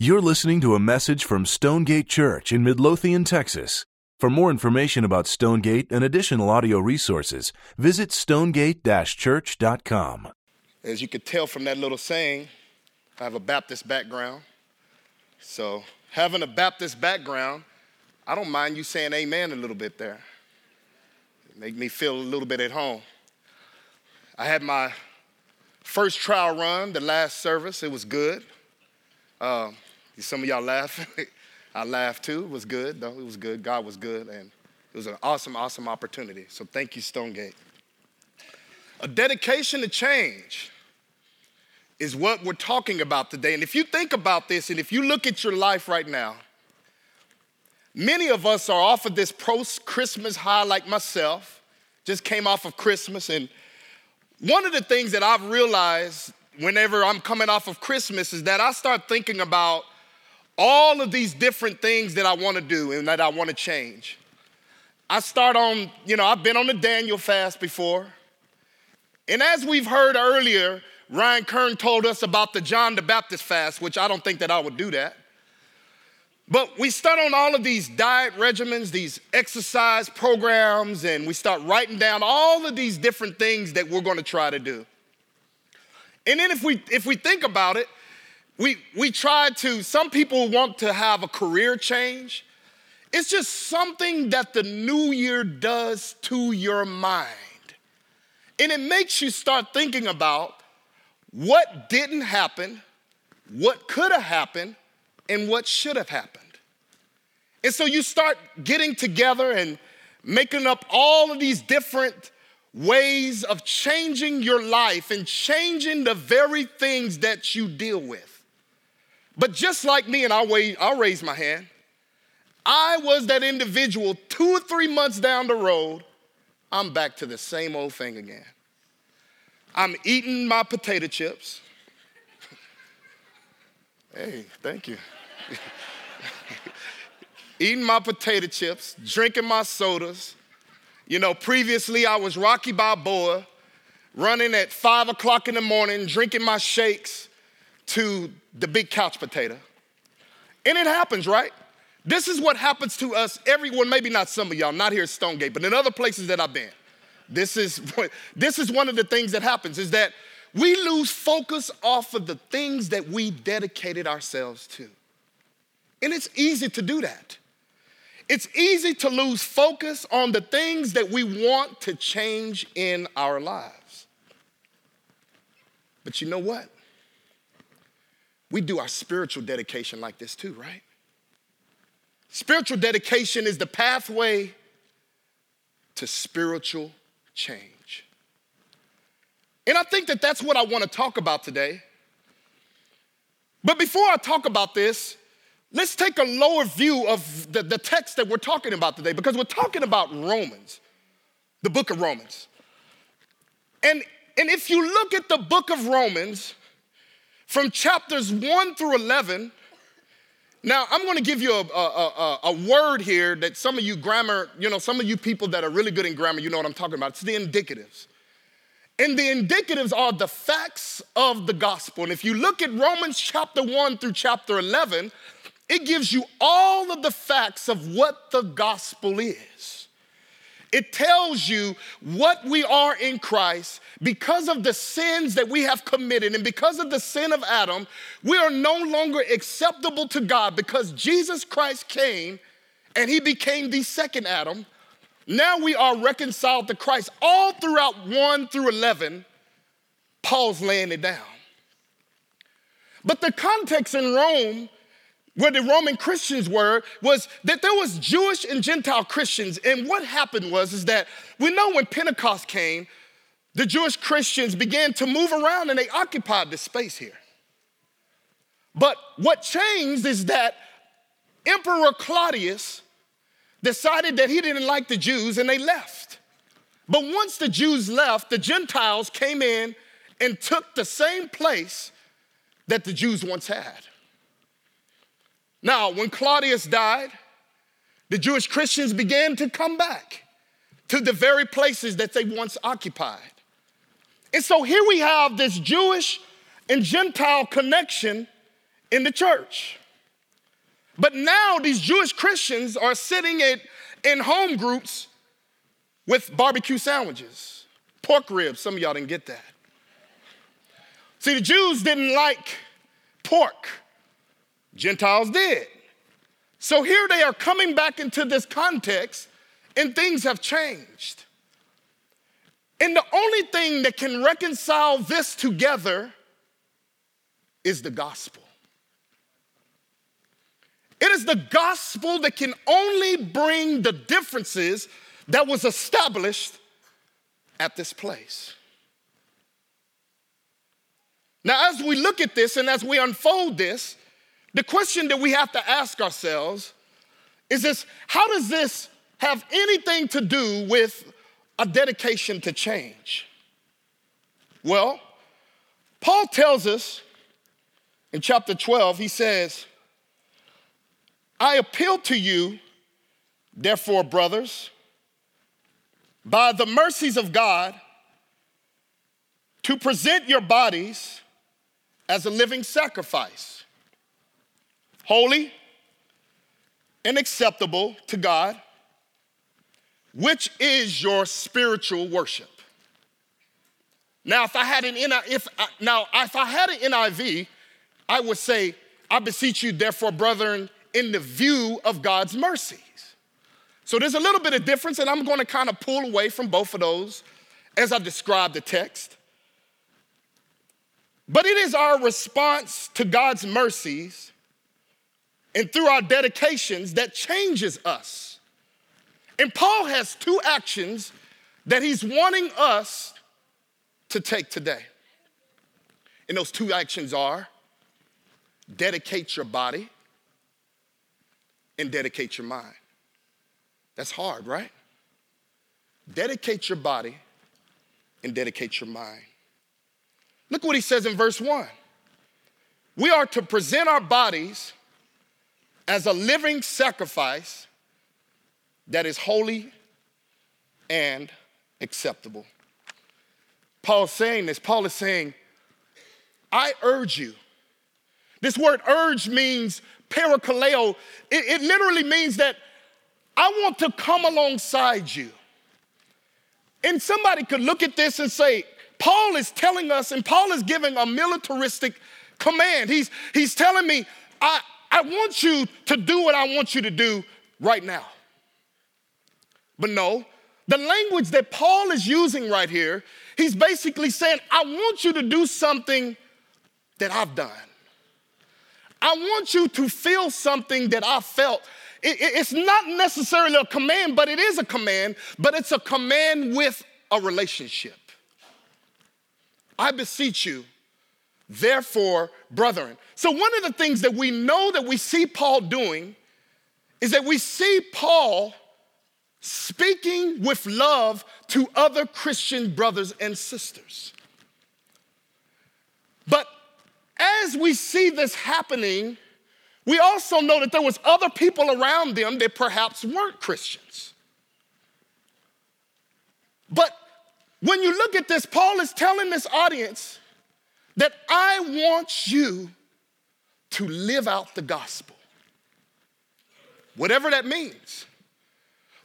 You're listening to a message from Stonegate Church in Midlothian, Texas. For more information about Stonegate and additional audio resources, visit stonegate church.com. As you could tell from that little saying, I have a Baptist background. So, having a Baptist background, I don't mind you saying amen a little bit there. It Make me feel a little bit at home. I had my first trial run, the last service. It was good. Uh, some of y'all laughing. I laughed too. It was good, though. It was good. God was good. And it was an awesome, awesome opportunity. So thank you, Stonegate. A dedication to change is what we're talking about today. And if you think about this and if you look at your life right now, many of us are off of this post Christmas high, like myself, just came off of Christmas. And one of the things that I've realized whenever I'm coming off of Christmas is that I start thinking about all of these different things that I want to do and that I want to change. I start on, you know, I've been on the Daniel fast before. And as we've heard earlier, Ryan Kern told us about the John the Baptist fast, which I don't think that I would do that. But we start on all of these diet regimens, these exercise programs, and we start writing down all of these different things that we're going to try to do. And then if we if we think about it, we we try to some people want to have a career change. It's just something that the new year does to your mind. And it makes you start thinking about what didn't happen, what could have happened, and what should have happened. And so you start getting together and making up all of these different ways of changing your life and changing the very things that you deal with. But just like me, and I'll, I'll raise my hand, I was that individual two or three months down the road, I'm back to the same old thing again. I'm eating my potato chips. hey, thank you. eating my potato chips, drinking my sodas. You know, previously I was Rocky Balboa, running at five o'clock in the morning, drinking my shakes to the big couch potato. And it happens, right? This is what happens to us, everyone, maybe not some of y'all, not here at Stonegate, but in other places that I've been. This is, this is one of the things that happens is that we lose focus off of the things that we dedicated ourselves to. And it's easy to do that. It's easy to lose focus on the things that we want to change in our lives. But you know what? We do our spiritual dedication like this too, right? Spiritual dedication is the pathway to spiritual change. And I think that that's what I want to talk about today. But before I talk about this, Let's take a lower view of the, the text that we're talking about today because we're talking about Romans, the book of Romans. And, and if you look at the book of Romans from chapters 1 through 11, now I'm going to give you a, a, a, a, word here that some of you grammar, you know, some of you people that are really good in grammar, you know what I'm talking about. It's the indicatives. And the indicatives are the facts of the gospel. And if you look at Romans chapter 1 through chapter 11, it gives you all of the facts of what the gospel is. It tells you what we are in Christ because of the sins that we have committed and because of the sin of Adam, we are no longer acceptable to God because Jesus Christ came and he became the second Adam. Now we are reconciled to Christ. All throughout 1 through 11, Paul's laying it down. But the context in Rome where the Roman Christians were was that there was Jewish and Gentile Christians. And what happened was is that we know when Pentecost came, the Jewish Christians began to move around and they occupied this space here. But what changed is that Emperor Claudius decided that he didn't like the Jews and they left. But once the Jews left, the Gentiles came in and took the same place that the Jews once had. Now, when Claudius died, the Jewish Christians began to come back to the very places that they once occupied. And so here we have this Jewish and Gentile connection in the church. But now these Jewish Christians are sitting at, in home groups with barbecue sandwiches, pork ribs. Some of y'all didn't get that. See, the Jews didn't like pork, Gentiles did. So here they are coming back into this context, and things have changed. And the only thing that can reconcile this together is the gospel. It is the gospel that can only bring the differences that was established at this place. Now, as we look at this and as we unfold this, the question that we have to ask ourselves is this how does this have anything to do with a dedication to change? Well, Paul tells us in chapter 12, he says, I appeal to you, therefore, brothers, by the mercies of God, to present your bodies as a living sacrifice, holy and acceptable to God, which is your spiritual worship. Now, if I had an if I, now if I had an NIV, I would say, "I beseech you, therefore, brethren, in the view of God's mercies." So there's a little bit of difference, and I'm going to kind of pull away from both of those as I describe the text. But it is our response to God's mercies and through our dedications that changes us. And Paul has two actions that he's wanting us to take today. And those two actions are dedicate your body and dedicate your mind. That's hard, right? Dedicate your body and dedicate your mind. Look what he says in verse 1. We are to present our bodies as a living sacrifice that is holy and acceptable. Paul's saying this. Paul is saying, I urge you. This word urge means parakaleo. It, it literally means that I want to come alongside you. And somebody could look at this and say, Paul is telling us, and Paul is giving a militaristic command. He's, he's telling me, I, I want you to do what I want you to do right now. But no, the language that Paul is using right here, he's basically saying, I want you to do something that I've done. I want you to feel something that I felt. It, it, it's not necessarily a command, but it is a command, but it's a command with a relationship. I beseech you, therefore, brethren. So, one of the things that we know that we see Paul doing is that we see Paul speaking with love to other Christian brothers and sisters. But as we see this happening, we also know that there was other people around them that perhaps weren't Christians. But when you look at this, Paul is telling this audience that I want you to live out the gospel. Whatever that means,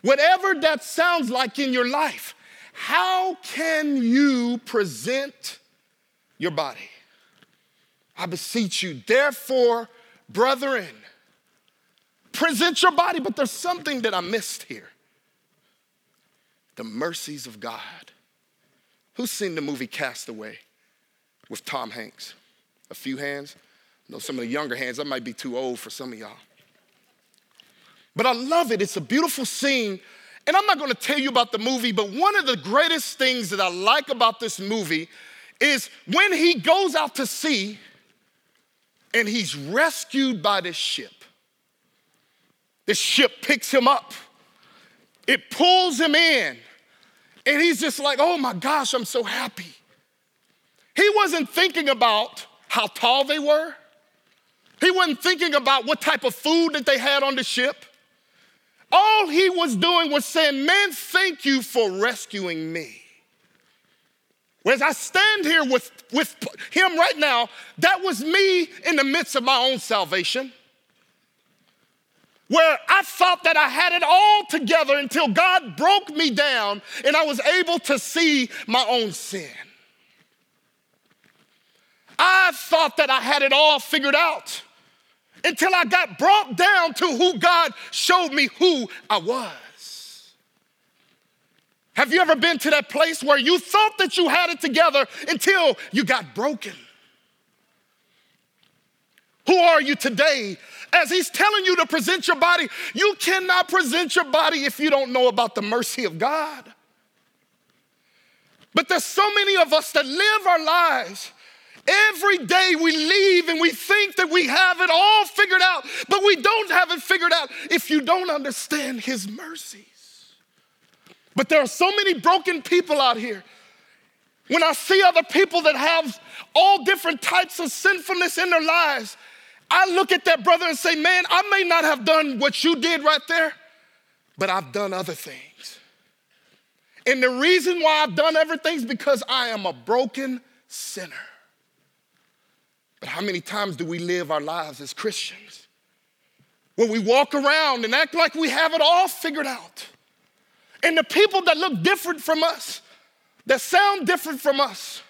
whatever that sounds like in your life, how can you present your body? I beseech you, therefore, brethren, present your body. But there's something that I missed here the mercies of God. Who's seen the movie Cast Away with Tom Hanks? A few hands? I know some of the younger hands, I might be too old for some of y'all. But I love it. It's a beautiful scene. And I'm not gonna tell you about the movie, but one of the greatest things that I like about this movie is when he goes out to sea and he's rescued by this ship. This ship picks him up, it pulls him in, and he's just like, oh my gosh, I'm so happy. He wasn't thinking about how tall they were. He wasn't thinking about what type of food that they had on the ship. All he was doing was saying, Man, thank you for rescuing me. Whereas I stand here with, with him right now, that was me in the midst of my own salvation. where I thought that I had it all together until God broke me down and I was able to see my own sin. I thought that I had it all figured out until I got brought down to who God showed me who I was. Have you ever been to that place where you thought that you had it together until you got broken? Who are you today? As he's telling you to present your body, you cannot present your body if you don't know about the mercy of God. But there's so many of us that live our lives Every day we leave and we think that we have it all figured out, but we don't have it figured out if you don't understand His mercies. But there are so many broken people out here. When I see other people that have all different types of sinfulness in their lives, I look at that brother and say, Man, I may not have done what you did right there, but I've done other things. And the reason why I've done everything is because I am a broken sinner. But how many times do we live our lives as Christians? When we walk around and act like we have it all figured out. And the people that look different from us, that sound different from us,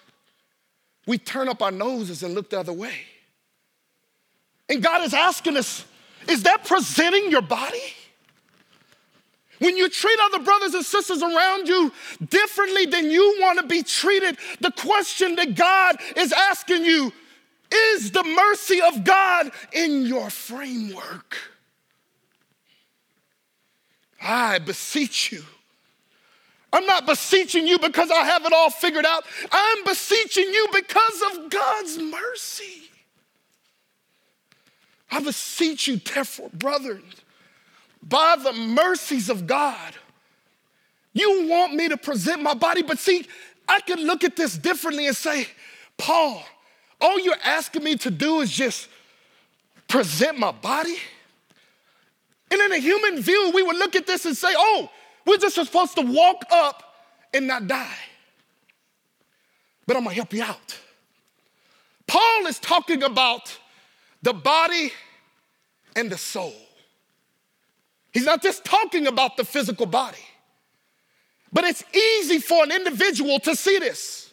we turn up our noses and look the other way. And God is asking us, is that presenting your body? When you treat other brothers and sisters around you differently than you want to be treated, the question that God is asking you is the mercy of God in your framework? I beseech you. I'm not beseeching you because I have it all figured out. I'm beseeching you because of God's mercy. I beseech you, therefore, brothers, by the mercies of God. You want me to present my body, but see, I can look at this differently and say, Paul, all you're asking me to do is just present my body? And in a human view, we would look at this and say, oh, we're just supposed to walk up and not die. But I'm gonna help you out. Paul is talking about the body and the soul. He's not just talking about the physical body, but it's easy for an individual to see this.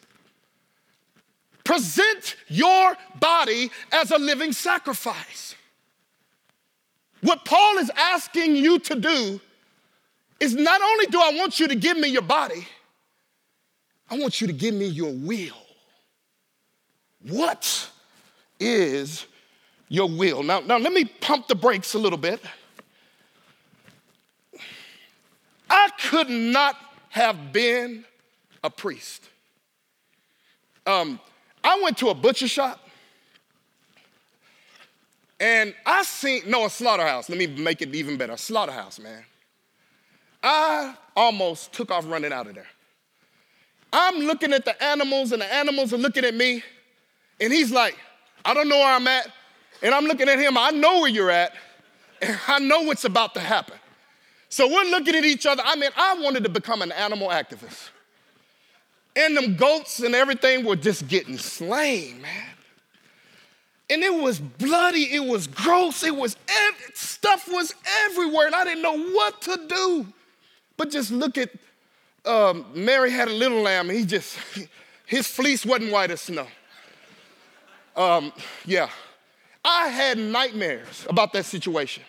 Present your body as a living sacrifice. What Paul is asking you to do is not only do I want you to give me your body, I want you to give me your will. What is your will? Now, now let me pump the brakes a little bit. I could not have been a priest. Um, I went to a butcher shop and I seen, no, a slaughterhouse. Let me make it even better. A slaughterhouse, man. I almost took off running out of there. I'm looking at the animals, and the animals are looking at me, and he's like, I don't know where I'm at. And I'm looking at him, I know where you're at, and I know what's about to happen. So we're looking at each other. I mean, I wanted to become an animal activist. And them goats and everything were just getting slain, man. And it was bloody, it was gross, it was ev- stuff was everywhere, and I didn't know what to do. But just look at um, Mary had a little lamb, and he just his fleece wasn't white as snow. Um, yeah, I had nightmares about that situation.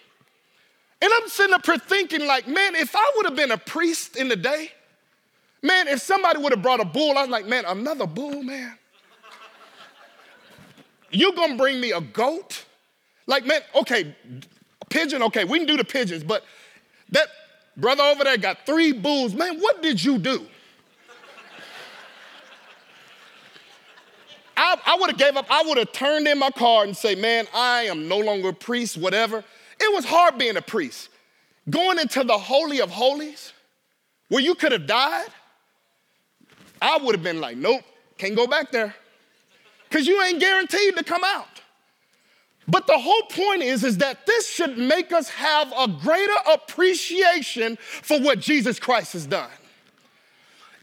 And I'm sitting up here thinking, like, man, if I would have been a priest in the day, Man, if somebody would have brought a bull, I was like, man, another bull, man. You gonna bring me a goat? Like, man, okay, pigeon, okay, we can do the pigeons, but that brother over there got three bulls. Man, what did you do? I, I would have gave up. I would have turned in my car and say, man, I am no longer a priest, whatever. It was hard being a priest. Going into the Holy of Holies, where you could have died, I would have been like, nope, can't go back there. Because you ain't guaranteed to come out. But the whole point is, is that this should make us have a greater appreciation for what Jesus Christ has done.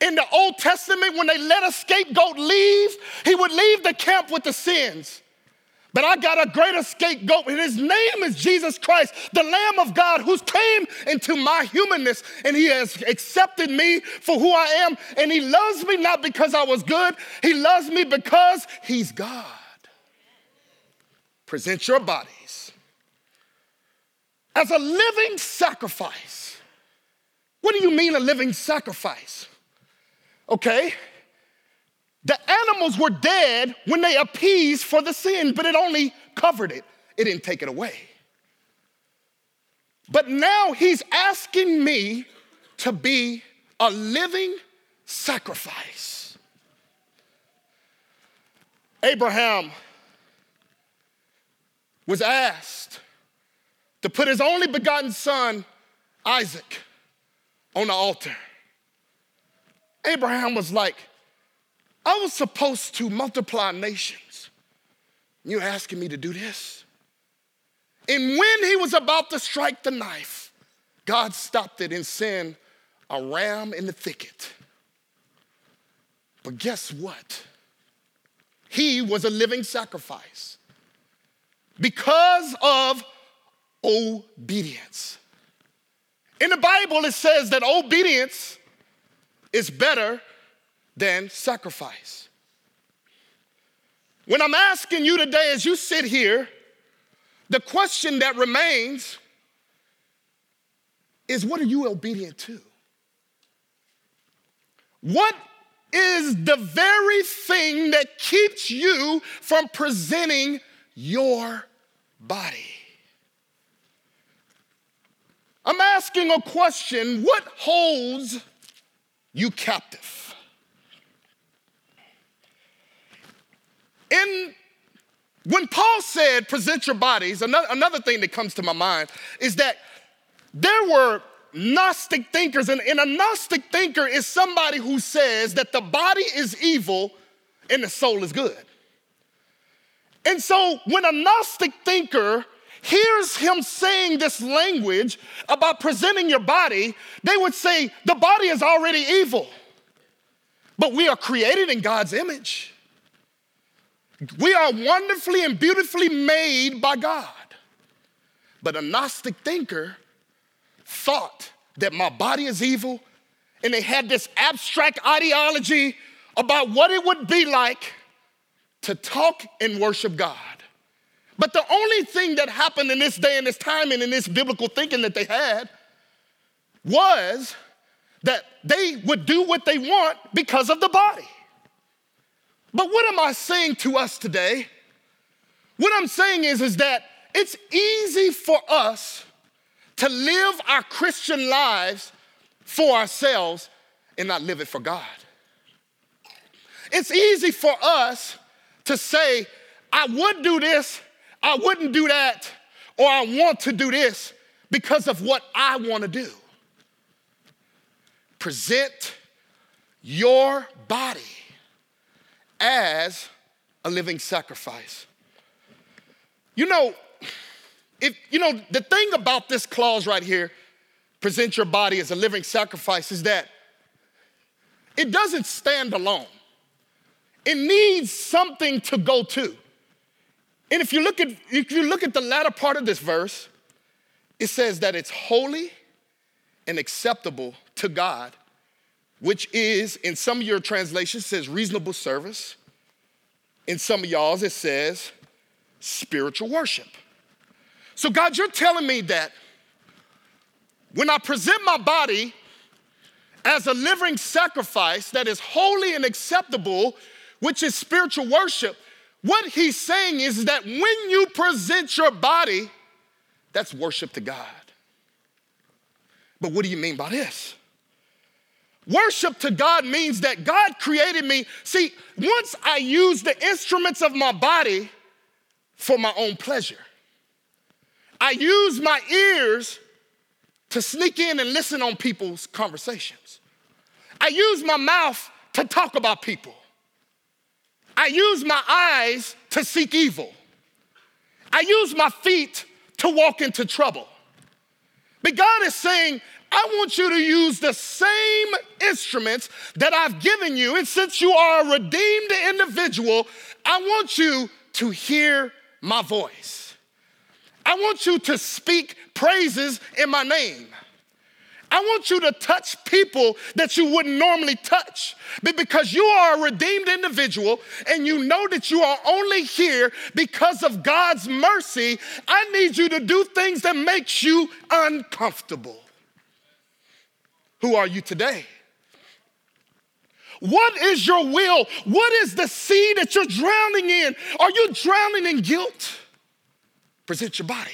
In the Old Testament, when they let a scapegoat leave, he would leave the camp with the sins. But I got a greater scapegoat, and his name is Jesus Christ, the Lamb of God, who's came into my humanness, and he has accepted me for who I am. And he loves me not because I was good, he loves me because he's God. Present your bodies as a living sacrifice. What do you mean, a living sacrifice? Okay, the animals were dead when they appeased for the sin, but it only covered it, it didn't take it away. But now he's asking me to be a living sacrifice. Abraham was asked to put his only begotten son, Isaac, on the altar. Abraham was like, I was supposed to multiply nations. You're asking me to do this? And when he was about to strike the knife, God stopped it and sent a ram in the thicket. But guess what? He was a living sacrifice because of obedience. In the Bible, it says that obedience is better than sacrifice. When I'm asking you today, as you sit here, the question that remains is what are you obedient to? What is the very thing that keeps you from presenting your body? I'm asking a question what holds you captive? In when Paul said, present your bodies, another, another thing that comes to my mind is that there were Gnostic thinkers, and, and a Gnostic thinker is somebody who says that the body is evil and the soul is good. And so when a Gnostic thinker hears him saying this language about presenting your body, they would say, the body is already evil, but we are created in God's image. We are wonderfully and beautifully made by God. But a Gnostic thinker thought that my body is evil, and they had this abstract ideology about what it would be like to talk and worship God. But the only thing that happened in this day and this time and in this biblical thinking that they had was that they would do what they want because of the body. But what am I saying to us today? What I'm saying is, is that it's easy for us to live our Christian lives for ourselves and not live it for God. It's easy for us to say, I would do this, I wouldn't do that, or I want to do this because of what I want to do. Present your body as a living sacrifice. You know, if you know the thing about this clause right here, present your body as a living sacrifice, is that it doesn't stand alone. It needs something to go to. And if you look at if you look at the latter part of this verse, it says that it's holy and acceptable to God which is in some of your translations says reasonable service. In some of y'all's it says spiritual worship. So God, you're telling me that when I present my body as a living sacrifice that is holy and acceptable, which is spiritual worship, what he's saying is that when you present your body, that's worship to God. But what do you mean by this? Worship to God means that God created me. See, once I use the instruments of my body for my own pleasure, I use my ears to sneak in and listen on people's conversations. I use my mouth to talk about people. I use my eyes to seek evil. I use my feet to walk into trouble. But God is saying, I want you to use the same instruments that I've given you. And since you are a redeemed individual, I want you to hear my voice. I want you to speak praises in my name. I want you to touch people that you wouldn't normally touch. But because you are a redeemed individual and you know that you are only here because of God's mercy, I need you to do things that makes you uncomfortable. Who are you today? What is your will? What is the sea that you're drowning in? Are you drowning in guilt? Present your body.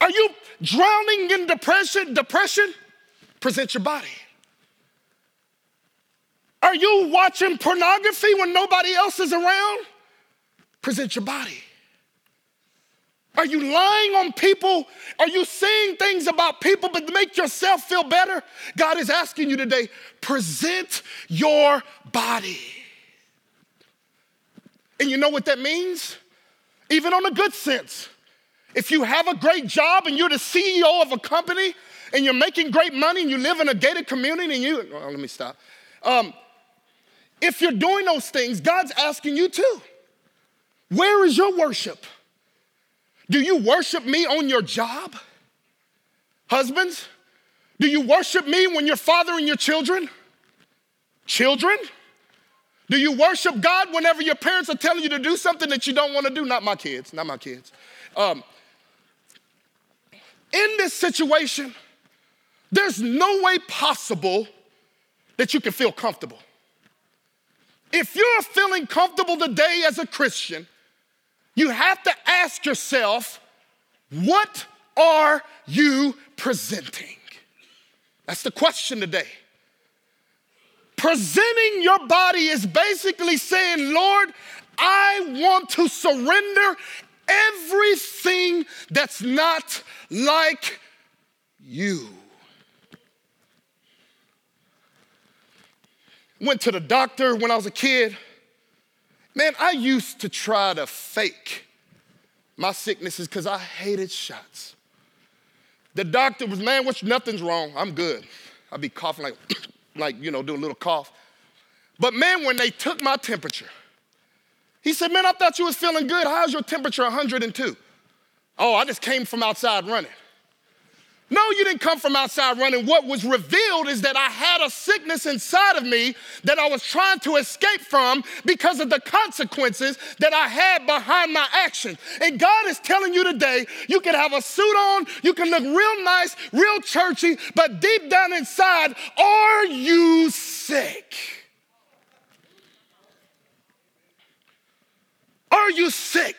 Are you drowning in depression? Depression? Present your body. Are you watching pornography when nobody else is around? Present your body. Are you lying on people? Are you saying things about people but to make yourself feel better? God is asking you today present your body. And you know what that means? Even on a good sense. If you have a great job and you're the CEO of a company and you're making great money and you live in a gated community and you, oh, let me stop. Um, if you're doing those things, God's asking you too. Where is your worship? Do you worship me on your job? Husbands, do you worship me when you're fathering your children? Children? Do you worship God whenever your parents are telling you to do something that you don't want to do? Not my kids, not my kids. Um, in this situation, there's no way possible that you can feel comfortable. If you're feeling comfortable today as a Christian, you have to ask yourself, what are you presenting? That's the question today. Presenting your body is basically saying, Lord, I want to surrender everything that's not like you. Went to the doctor when I was a kid. Man, I used to try to fake my sicknesses because I hated shots. The doctor was, man, what's nothing's wrong. I'm good. I'd be coughing like, like, you know, do a little cough. But man, when they took my temperature, he said, man, I thought you was feeling good. How's your temperature 102? Oh, I just came from outside running. No, you didn't come from outside running. What was revealed is that I had a sickness inside of me that I was trying to escape from because of the consequences that I had behind my actions. And God is telling you today you can have a suit on, you can look real nice, real churchy, but deep down inside, are you sick? Are you sick?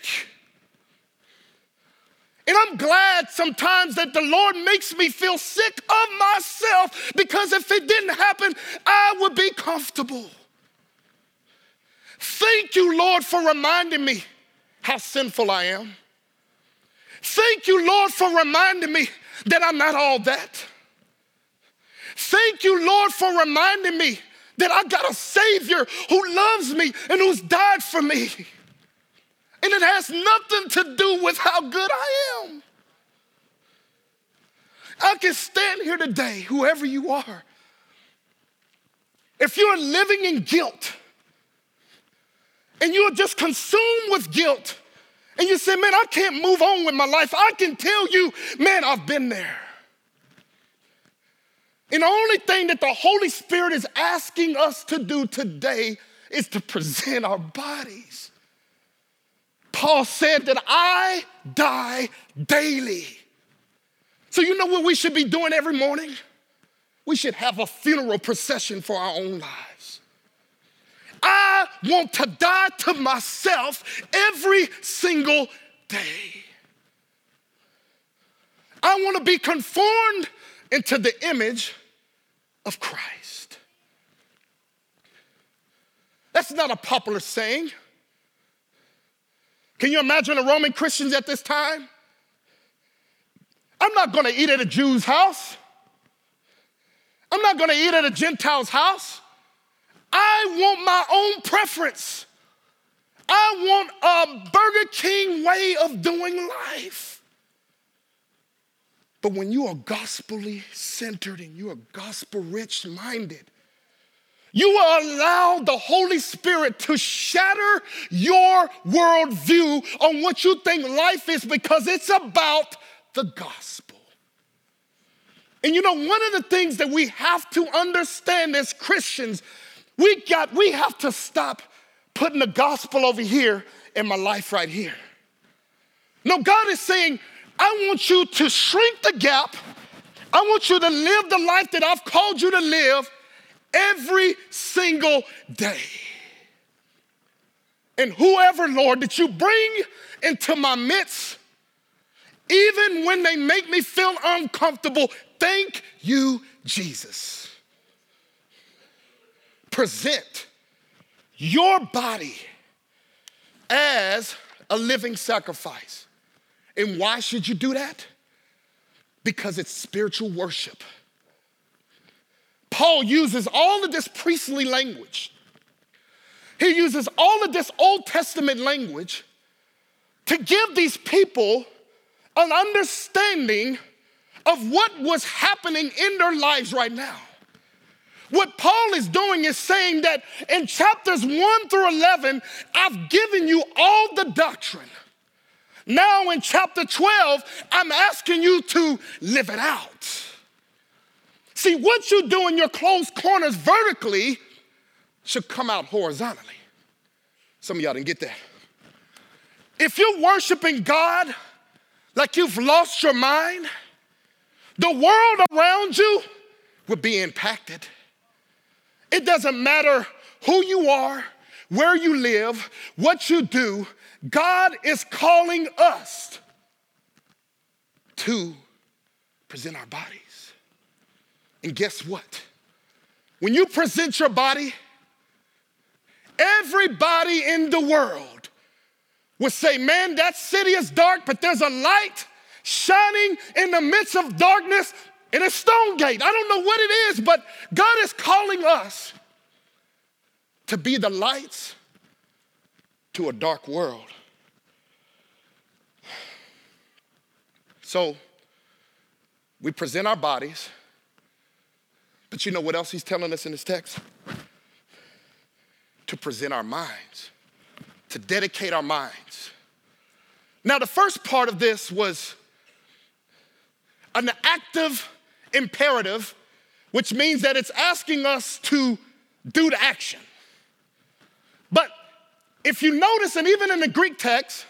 And I'm glad sometimes that the Lord makes me feel sick of myself because if it didn't happen, I would be comfortable. Thank you, Lord, for reminding me how sinful I am. Thank you, Lord, for reminding me that I'm not all that. Thank you, Lord, for reminding me that I got a Savior who loves me and who's died for me. And it has nothing to do with how good I am. I can stand here today, whoever you are. If you're living in guilt and you're just consumed with guilt, and you say, Man, I can't move on with my life, I can tell you, man, I've been there. And the only thing that the Holy Spirit is asking us to do today is to present our bodies Paul said that I die daily. So, you know what we should be doing every morning? We should have a funeral procession for our own lives. I want to die to myself every single day. I want to be conformed into the image of Christ. That's not a popular saying. Can you imagine the Roman Christians at this time? I'm not gonna eat at a Jew's house. I'm not gonna eat at a Gentile's house. I want my own preference. I want a Burger King way of doing life. But when you are gospelly centered and you are gospel rich minded, you will allow the Holy Spirit to shatter your worldview on what you think life is because it's about the gospel. And you know, one of the things that we have to understand as Christians, we got we have to stop putting the gospel over here in my life right here. No, God is saying, I want you to shrink the gap. I want you to live the life that I've called you to live every single day. And whoever, Lord, that you bring into my midst, even when they make me feel uncomfortable, thank you, Jesus. Present your body as a living sacrifice. And why should you do that? Because it's spiritual worship. Paul uses all of this priestly language. He uses all of this Old Testament language to give these people an understanding of what was happening in their lives right now. What Paul is doing is saying that in chapters 1 through 11, I've given you all the doctrine. Now in chapter 12, I'm asking you to live it out. See, what you do in your closed corners vertically should come out horizontally. Some of y'all didn't get that. If you're worshiping God like you've lost your mind, the world around you will be impacted. It doesn't matter who you are, where you live, what you do, God is calling us to present our bodies. And guess what? When you present your body, everybody in the world will say, Man, that city is dark, but there's a light shining in the midst of darkness, in a Stonegate. I don't know what it is, but God is calling us to be the lights to a dark world. So we present our bodies but you know what else he's telling us in this text? To present our minds, to dedicate our minds. Now, the first part of this was an active imperative, which means that it's asking us to do the action. But if you notice, and even in the Greek text,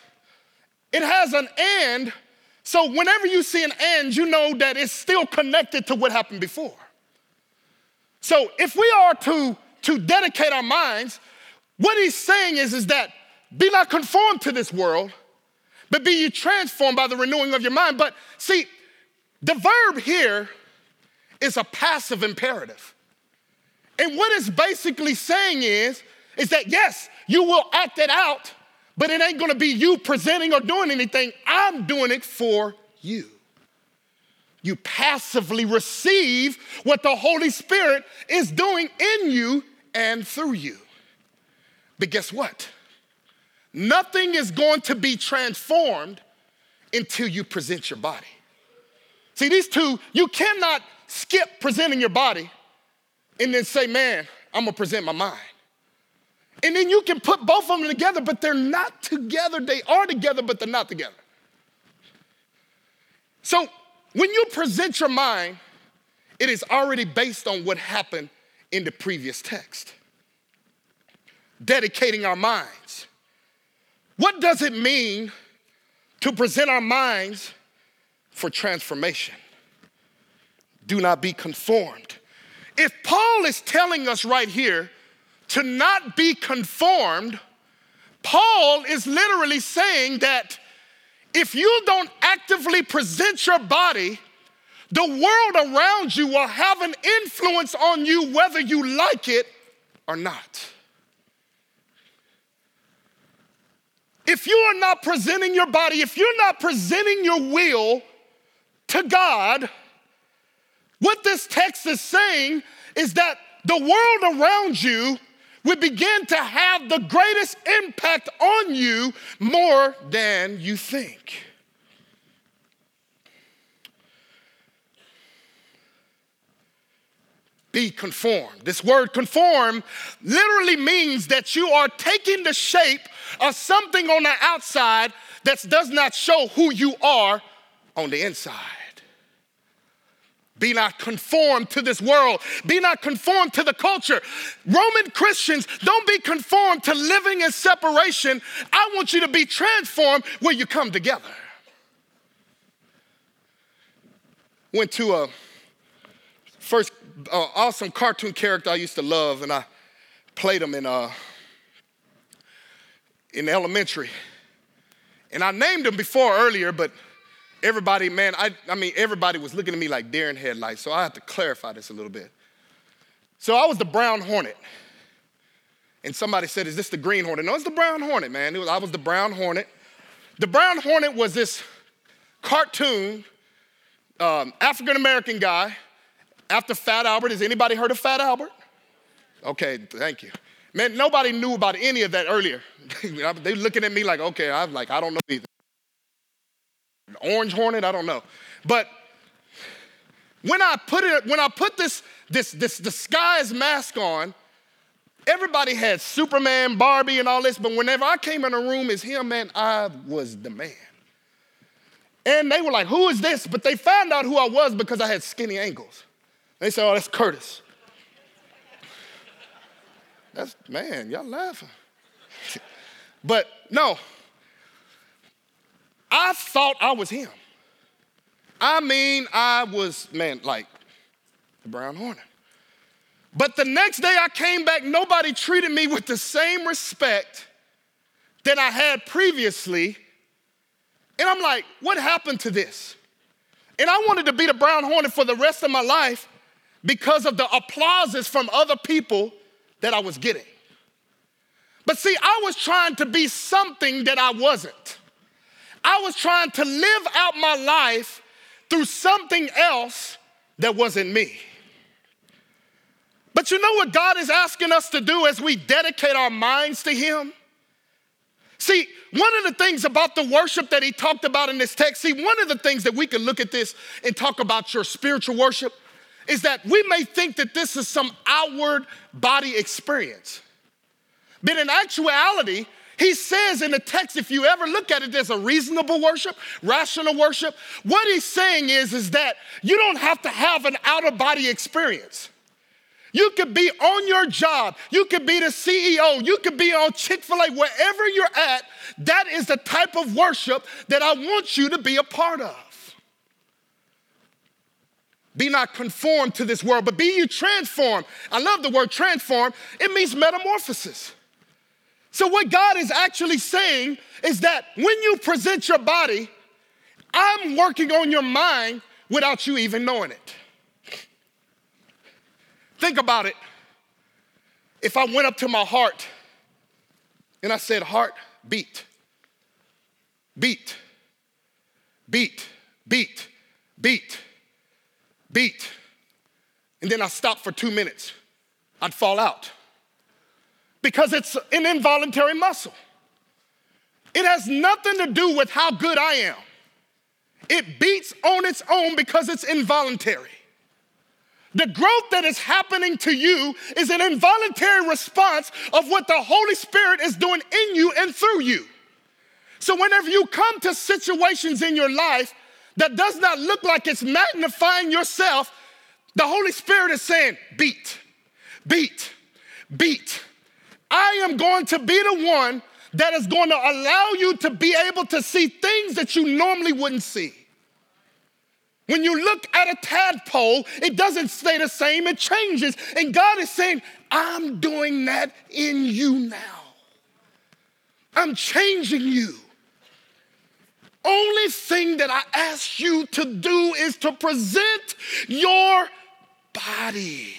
it has an and. So whenever you see an and, you know that it's still connected to what happened before. So if we are to, to dedicate our minds, what he's saying is, is that be not conformed to this world, but be you transformed by the renewing of your mind. But see, the verb here is a passive imperative. And what it's basically saying is, is that yes, you will act it out, but it ain't gonna be you presenting or doing anything. I'm doing it for you you passively receive what the Holy Spirit is doing in you and through you. But guess what? Nothing is going to be transformed until you present your body. See, these two, you cannot skip presenting your body and then say, man, I'm gonna present my mind. And then you can put both of them together, but they're not together. They are together, but they're not together. So when you present your mind, it is already based on what happened in the previous text. Dedicating our minds. What does it mean to present our minds for transformation? Do not be conformed. If Paul is telling us right here to not be conformed, Paul is literally saying that if you don't actively present your body, the world around you will have an influence on you whether you like it or not. If you are not presenting your body, if you're not presenting your will to God, what this text is saying is that the world around you will begin to have the greatest impact on you more than you think. Be conformed. This word conform literally means that you are taking the shape of something on the outside that does not show who you are on the inside. Be not conformed to this world. Be not conformed to the culture. Roman Christians, don't be conformed to living in separation. I want you to be transformed where you come together. Went to a uh, awesome cartoon character I used to love, and I played him in, uh, in elementary. And I named him before earlier, but everybody, man, I, I mean, everybody was looking at me like deer in headlights, so I have to clarify this a little bit. So I was the brown hornet. And somebody said, Is this the green hornet? No, it's the brown hornet, man. Was, I was the brown hornet. The brown hornet was this cartoon, um, African American guy. After Fat Albert, has anybody heard of Fat Albert? Okay, thank you. Man, nobody knew about any of that earlier. they looking at me like, okay, I'm like, I don't know either. Orange hornet, I don't know. But when I put it, when I put this, this, this disguise mask on, everybody had Superman, Barbie, and all this, but whenever I came in a room as him, man, I was the man. And they were like, who is this? But they found out who I was because I had skinny ankles. They say, oh, that's Curtis. That's, man, y'all laughing. but no, I thought I was him. I mean, I was, man, like the brown hornet. But the next day I came back, nobody treated me with the same respect that I had previously. And I'm like, what happened to this? And I wanted to be the brown hornet for the rest of my life because of the applauses from other people that I was getting. But see, I was trying to be something that I wasn't. I was trying to live out my life through something else that wasn't me. But you know what God is asking us to do as we dedicate our minds to Him? See, one of the things about the worship that he talked about in this text, see, one of the things that we can look at this and talk about your spiritual worship is that we may think that this is some outward body experience. But in actuality, he says in the text, if you ever look at it, there's a reasonable worship, rational worship. What he's saying is, is that you don't have to have an out of body experience. You could be on your job. You could be the CEO. You could be on Chick fil A, wherever you're at. That is the type of worship that I want you to be a part of. Be not conformed to this world, but be you transformed. I love the word transform. It means metamorphosis. So, what God is actually saying is that when you present your body, I'm working on your mind without you even knowing it. Think about it. If I went up to my heart and I said, Heart, beat, beat, beat, beat, beat, beat, and then I stop for two minutes, I'd fall out because it's an involuntary muscle. It has nothing to do with how good I am. It beats on its own because it's involuntary. The growth that is happening to you is an involuntary response of what the Holy Spirit is doing in you and through you. So, whenever you come to situations in your life that does not look like it's magnifying yourself, the Holy Spirit is saying, beat, beat, beat. I am going to be the one that is going to allow you to be able to see things that you normally wouldn't see. When you look at a tadpole, it doesn't stay the same, it changes. And God is saying, I'm doing that in you now. I'm changing you. Only thing that I ask you to do is to present your body.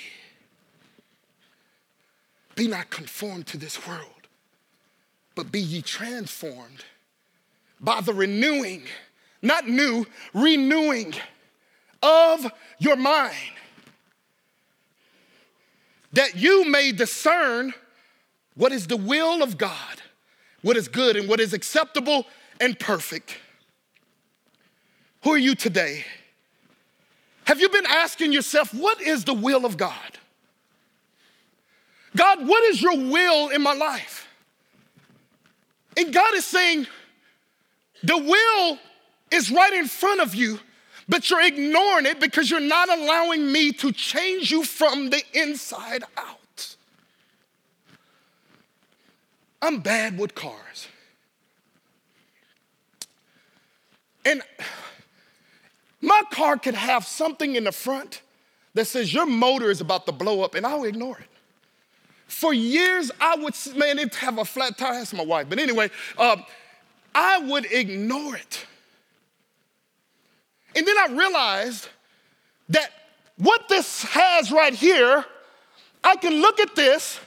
Be not conformed to this world, but be ye transformed by the renewing, not new, renewing of your mind, that you may discern what is the will of God, what is good and what is acceptable and perfect. Who are you today? Have you been asking yourself, what is the will of God? God, what is your will in my life? And God is saying, the will is right in front of you, but you're ignoring it because you're not allowing me to change you from the inside out. I'm bad with cars. And my car could have something in the front that says your motor is about to blow up, and I'll ignore it. For years, I would, man, it have a flat tire. That's my wife. But anyway, uh, I would ignore it. And then I realized that what this has right here, I can look at this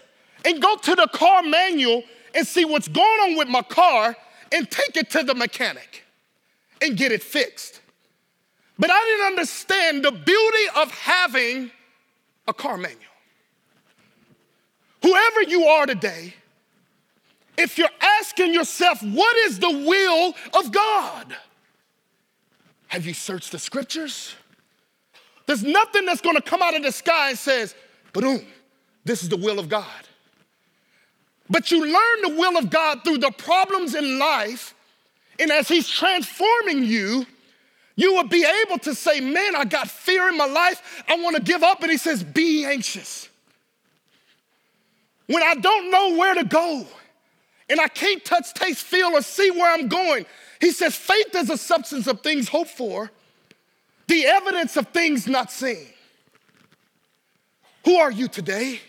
and go to the car manual and see what's going on with my car and take it to the mechanic and get it fixed. But I didn't understand the beauty of having a car manual. Whoever you are today, if you're asking yourself, what is the will of God? Have you searched the scriptures? There's nothing that's gonna come out of the sky and says, boom, this is the will of God. But you learn the will of God through the problems in life, and as He's transforming you, you will be able to say, Man, I got fear in my life. I want to give up. And he says, Be anxious. When I don't know where to go and I can't touch, taste, feel, or see where I'm going, he says, Faith is a substance of things hoped for, the evidence of things not seen. Who are you today?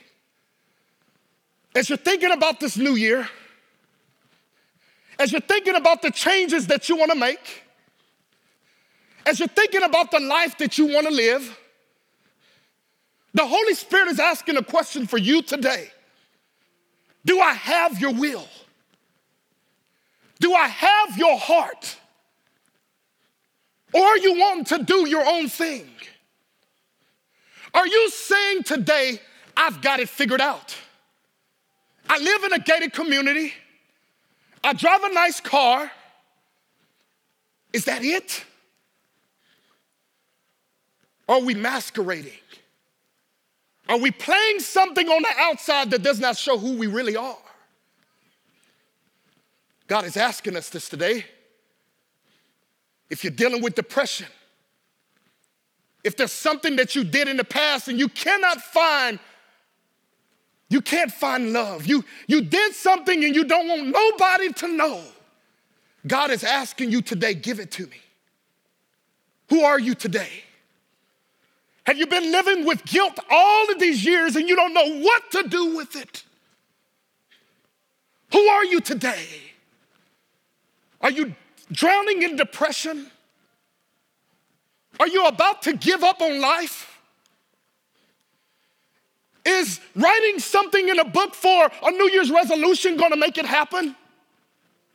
As you're thinking about this new year, as you're thinking about the changes that you want to make, as you're thinking about the life that you want to live, the Holy Spirit is asking a question for you today Do I have your will? Do I have your heart? Or you wanting to do your own thing? Are you saying today, I've got it figured out? I live in a gated community. I drive a nice car. Is that it? Are we masquerading? Are we playing something on the outside that does not show who we really are? God is asking us this today. If you're dealing with depression, if there's something that you did in the past and you cannot find, you can't find love. You, you did something and you don't want nobody to know. God is asking you today, give it to me. Who are you today? Have you been living with guilt all of these years and you don't know what to do with it? Who are you today? Are you drowning in depression? Are you about to give up on life? Is writing something in a book for a New Year's resolution gonna make it happen?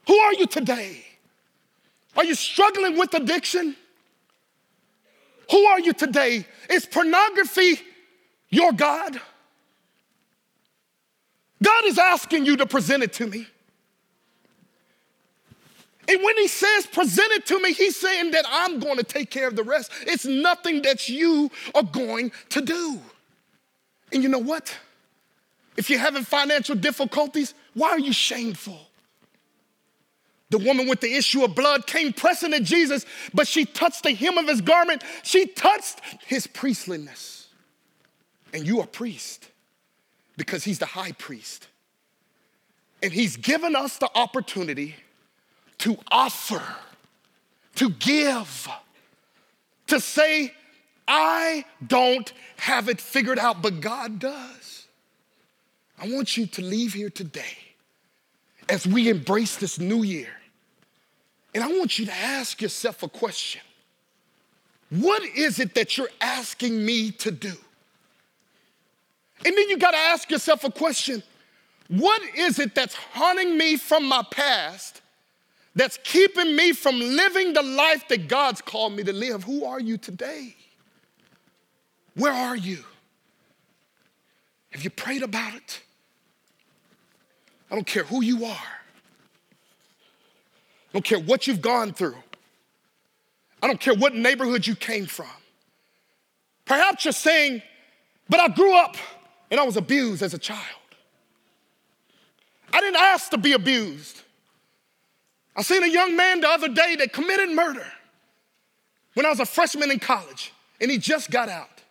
Who are you today? Are you struggling with addiction? Who are you today? Is pornography your God? God is asking you to present it to me. And when he says present it to me, he's saying that I'm going to take care of the rest. It's nothing that you are going to do. And you know what? If you're having financial difficulties, why are you shameful? The woman with the issue of blood came pressing to Jesus, but she touched the hem of his garment. She touched his priestliness. And you are priest because he's the high priest. And he's given us the opportunity to offer, to give, to say, I don't have it figured out, but God does. I want you to leave here today as we embrace this new year. And I want you to ask yourself a question What is it that you're asking me to do? And then you got to ask yourself a question What is it that's haunting me from my past? That's keeping me from living the life that God's called me to live. Who are you today? Where are you? Have you prayed about it? I don't care who you are. I don't care what you've gone through. I don't care what neighborhood you came from. Perhaps you're saying, but I grew up and I was abused as a child. I didn't ask to be abused. I seen a young man the other day that committed murder when I was a freshman in college, and he just got out.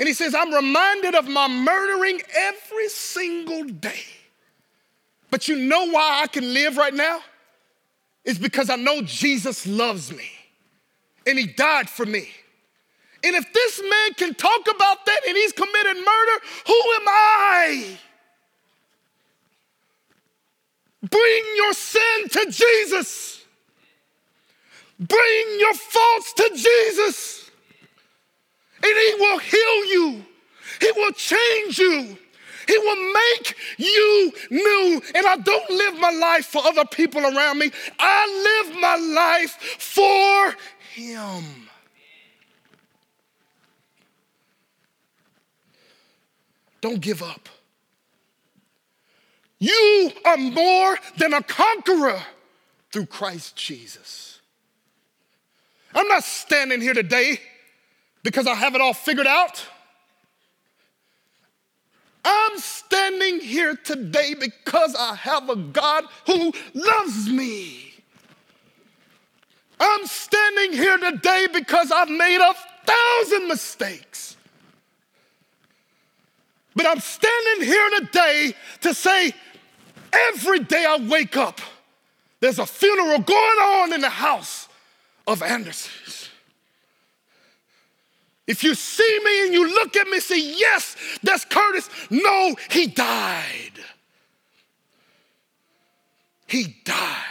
And he says, I'm reminded of my murdering every single day. But you know why I can live right now? It's because I know Jesus loves me and he died for me. And if this man can talk about that and he's committed murder, who am I? Bring your sin to Jesus. Bring your faults to Jesus. And he will heal you. He will change you. He will make you new. And I don't live my life for other people around me. I live my life for him. Don't give up. You are more than a conqueror through Christ Jesus. I'm not standing here today because I have it all figured out. I'm standing here today because I have a God who loves me. I'm standing here today because I've made a thousand mistakes. But I'm standing here today to say, every day I wake up, there's a funeral going on in the house of Andersons. If you see me and you look at me say, Yes, that's Curtis, no, he died. He died.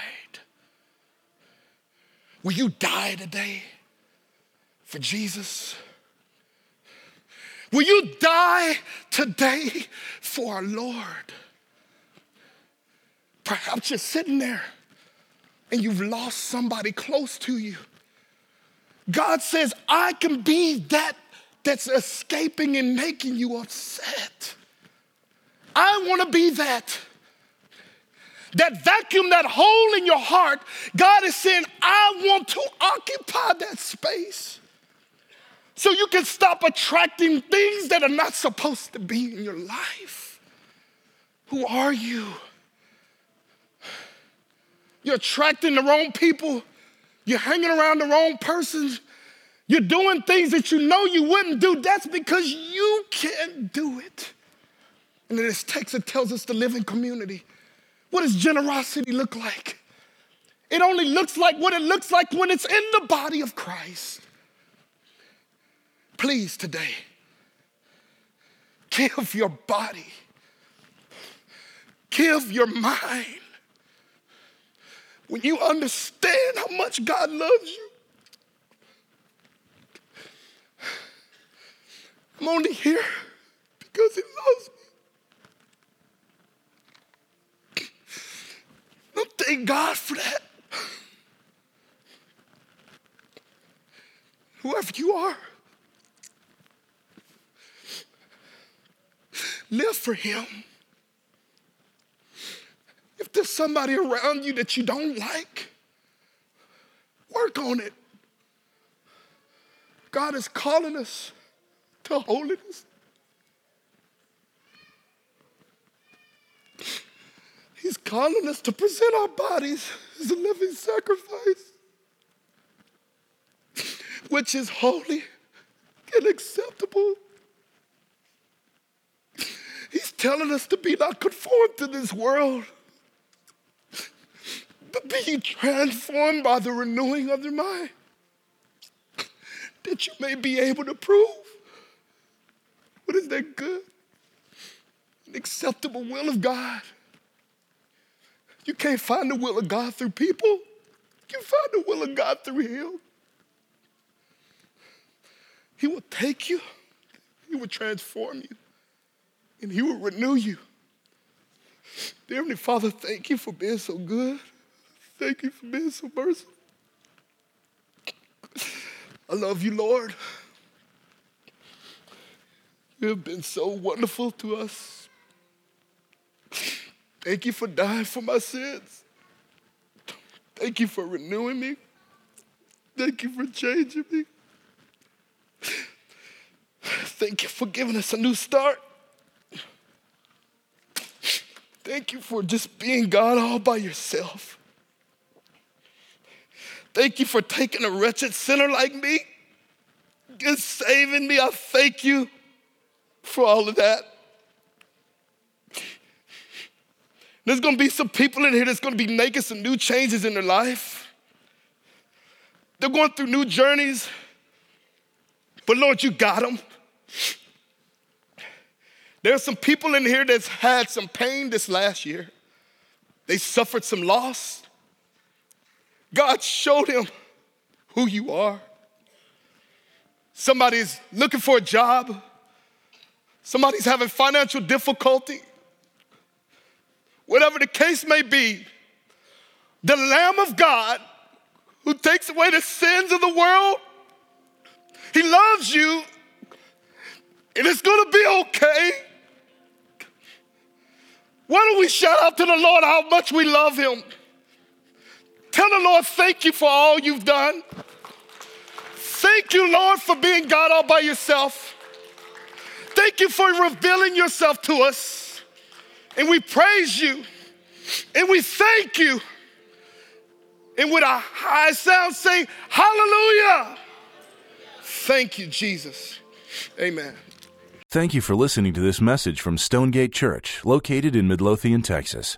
Will you die today for Jesus? Will you die today for our Lord? Perhaps you're sitting there and you've lost somebody close to you. God says, I can be that that's escaping and making you upset. I want to be that that vacuum, that hole in your heart, God is saying, I want to occupy that space. So you can stop attracting things that are not supposed to be in your life. Who are you? You're attracting the wrong people. You're hanging around the wrong persons. You're doing things that you know you wouldn't do. That's because you can't do it. And then this text it tells us to live in community. What does generosity look like? It only looks like what it looks like when it's in the body of Christ. Please, today, give your body, give your mind. When you understand how much God loves you, I'm only here because He loves me. thank God for that. Whoever you are, live for Him. If there's somebody around you that you don't like, work on it. God is calling us to holiness. He's calling us to present our bodies as a living sacrifice, which is holy and acceptable. He's telling us to be not conformed to this world, be transformed by the renewing of your mind, that you may be able to prove what is that good and acceptable will of God. You can't find the will of God through people. You can find the will of God through Him. He will take you, He will transform you, and He will renew you. Dear Heavenly Father, thank you for being so good. Thank you for being so merciful. I love you, Lord. You have been so wonderful to us. Thank you for dying for my sins. Thank you for renewing me. Thank you for changing me. Thank you for giving us a new start. Thank you for just being God all by yourself. Thank you for taking a wretched sinner like me and saving me. I thank you for all of that. There's gonna be some people in here that's gonna be making some new changes in their life. They're going through new journeys, but Lord, you got them. There's some people in here that's had some pain this last year. They suffered some loss. God showed him who you are. Somebody's looking for a job. Somebody's having financial difficulty. Whatever the case may be, the Lamb of God who takes away the sins of the world, He loves you, and it's gonna be okay. Why don't we shout out to the Lord how much we love Him? Tell the Lord, thank you for all you've done. Thank you, Lord, for being God all by yourself. Thank you for revealing yourself to us. And we praise you and we thank you. And with a high sound, say, Hallelujah. Thank you, Jesus. Amen. Thank you for listening to this message from Stonegate Church, located in Midlothian, Texas.